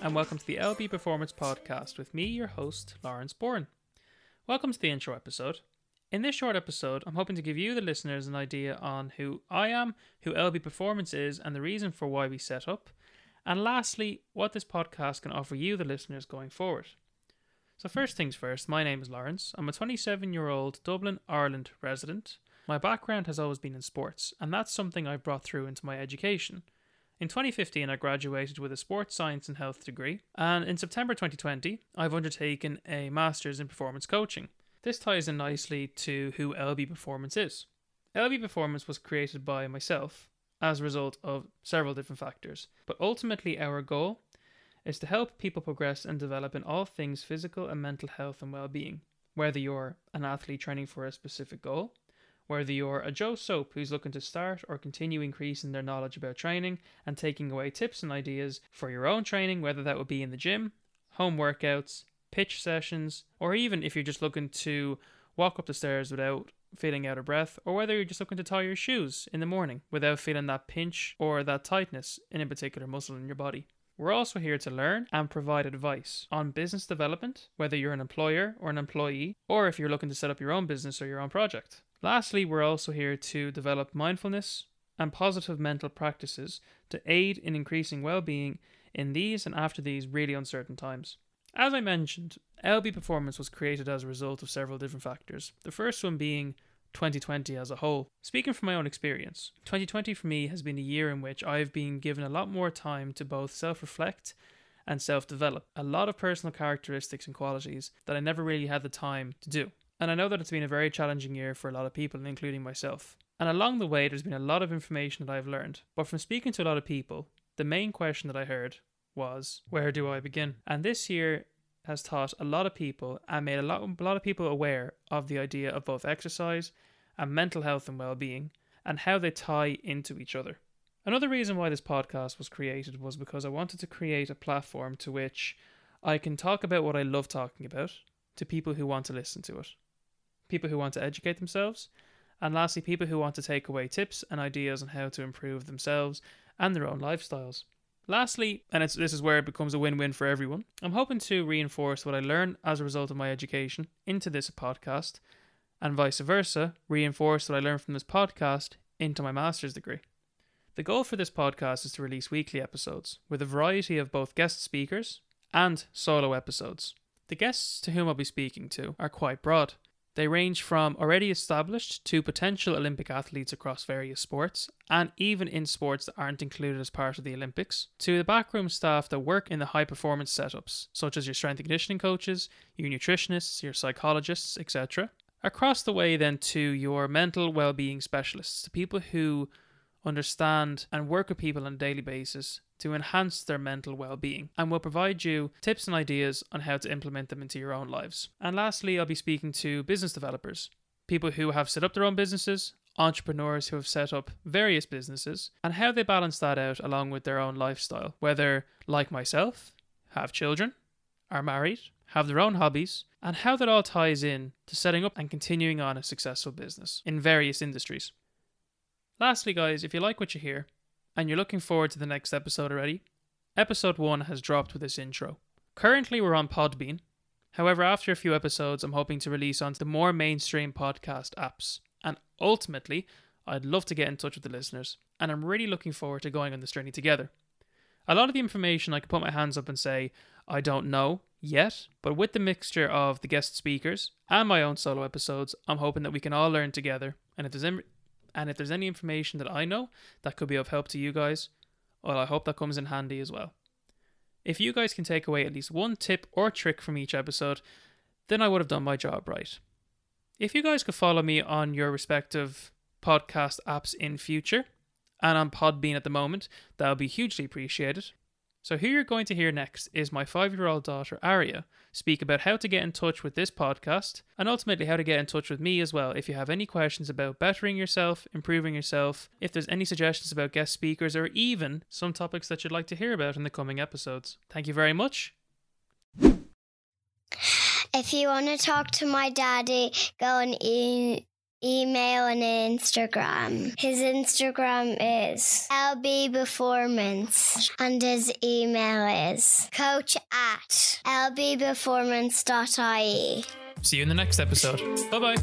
and welcome to the LB Performance Podcast with me, your host, Lawrence Boran. Welcome to the intro episode. In this short episode, I'm hoping to give you, the listeners, an idea on who I am, who LB Performance is, and the reason for why we set up, and lastly, what this podcast can offer you, the listeners, going forward. So, first things first, my name is Lawrence. I'm a 27 year old Dublin, Ireland resident. My background has always been in sports, and that's something I've brought through into my education. In 2015, I graduated with a sports science and health degree, and in September 2020, I've undertaken a master's in performance coaching. This ties in nicely to who LB Performance is. LB Performance was created by myself as a result of several different factors, but ultimately, our goal is to help people progress and develop in all things physical and mental health and well being, whether you're an athlete training for a specific goal, whether you're a Joe Soap who's looking to start or continue increasing their knowledge about training and taking away tips and ideas for your own training, whether that would be in the gym, home workouts, pitch sessions, or even if you're just looking to walk up the stairs without feeling out of breath, or whether you're just looking to tie your shoes in the morning without feeling that pinch or that tightness in a particular muscle in your body. We're also here to learn and provide advice on business development, whether you're an employer or an employee, or if you're looking to set up your own business or your own project. Lastly, we're also here to develop mindfulness and positive mental practices to aid in increasing well being in these and after these really uncertain times. As I mentioned, LB Performance was created as a result of several different factors. The first one being 2020 as a whole. Speaking from my own experience, 2020 for me has been a year in which I've been given a lot more time to both self reflect and self develop. A lot of personal characteristics and qualities that I never really had the time to do. And I know that it's been a very challenging year for a lot of people, including myself. And along the way, there's been a lot of information that I've learned. But from speaking to a lot of people, the main question that I heard was, Where do I begin? And this year has taught a lot of people and made a lot, a lot of people aware of the idea of both exercise and mental health and well being and how they tie into each other. Another reason why this podcast was created was because I wanted to create a platform to which I can talk about what I love talking about to people who want to listen to it people who want to educate themselves, and lastly, people who want to take away tips and ideas on how to improve themselves and their own lifestyles. Lastly, and this is where it becomes a win win for everyone, I'm hoping to reinforce what I learned as a result of my education into this podcast, and vice versa, reinforce what I learned from this podcast into my master's degree. The goal for this podcast is to release weekly episodes with a variety of both guest speakers and solo episodes. The guests to whom I'll be speaking to are quite broad. They range from already established to potential Olympic athletes across various sports, and even in sports that aren't included as part of the Olympics, to the backroom staff that work in the high performance setups, such as your strength and conditioning coaches, your nutritionists, your psychologists, etc. Across the way, then, to your mental well being specialists, the people who understand and work with people on a daily basis to enhance their mental well being and will provide you tips and ideas on how to implement them into your own lives. And lastly, I'll be speaking to business developers, people who have set up their own businesses, entrepreneurs who have set up various businesses, and how they balance that out along with their own lifestyle, whether, like myself, have children, are married, have their own hobbies, and how that all ties in to setting up and continuing on a successful business in various industries. Lastly, guys, if you like what you hear, and you're looking forward to the next episode already, episode 1 has dropped with this intro. Currently, we're on Podbean. However, after a few episodes, I'm hoping to release onto the more mainstream podcast apps. And ultimately, I'd love to get in touch with the listeners, and I'm really looking forward to going on this journey together. A lot of the information I could put my hands up and say, I don't know yet, but with the mixture of the guest speakers and my own solo episodes, I'm hoping that we can all learn together. And if there's and if there's any information that I know that could be of help to you guys, well, I hope that comes in handy as well. If you guys can take away at least one tip or trick from each episode, then I would have done my job right. If you guys could follow me on your respective podcast apps in future, and on Podbean at the moment, that would be hugely appreciated. So, who you're going to hear next is my five year old daughter, Aria, speak about how to get in touch with this podcast and ultimately how to get in touch with me as well if you have any questions about bettering yourself, improving yourself, if there's any suggestions about guest speakers, or even some topics that you'd like to hear about in the coming episodes. Thank you very much. If you want to talk to my daddy, go and e- email and Instagram. His Instagram is LB Performance and his email is coach at lbperformance.ie. See you in the next episode. Bye bye.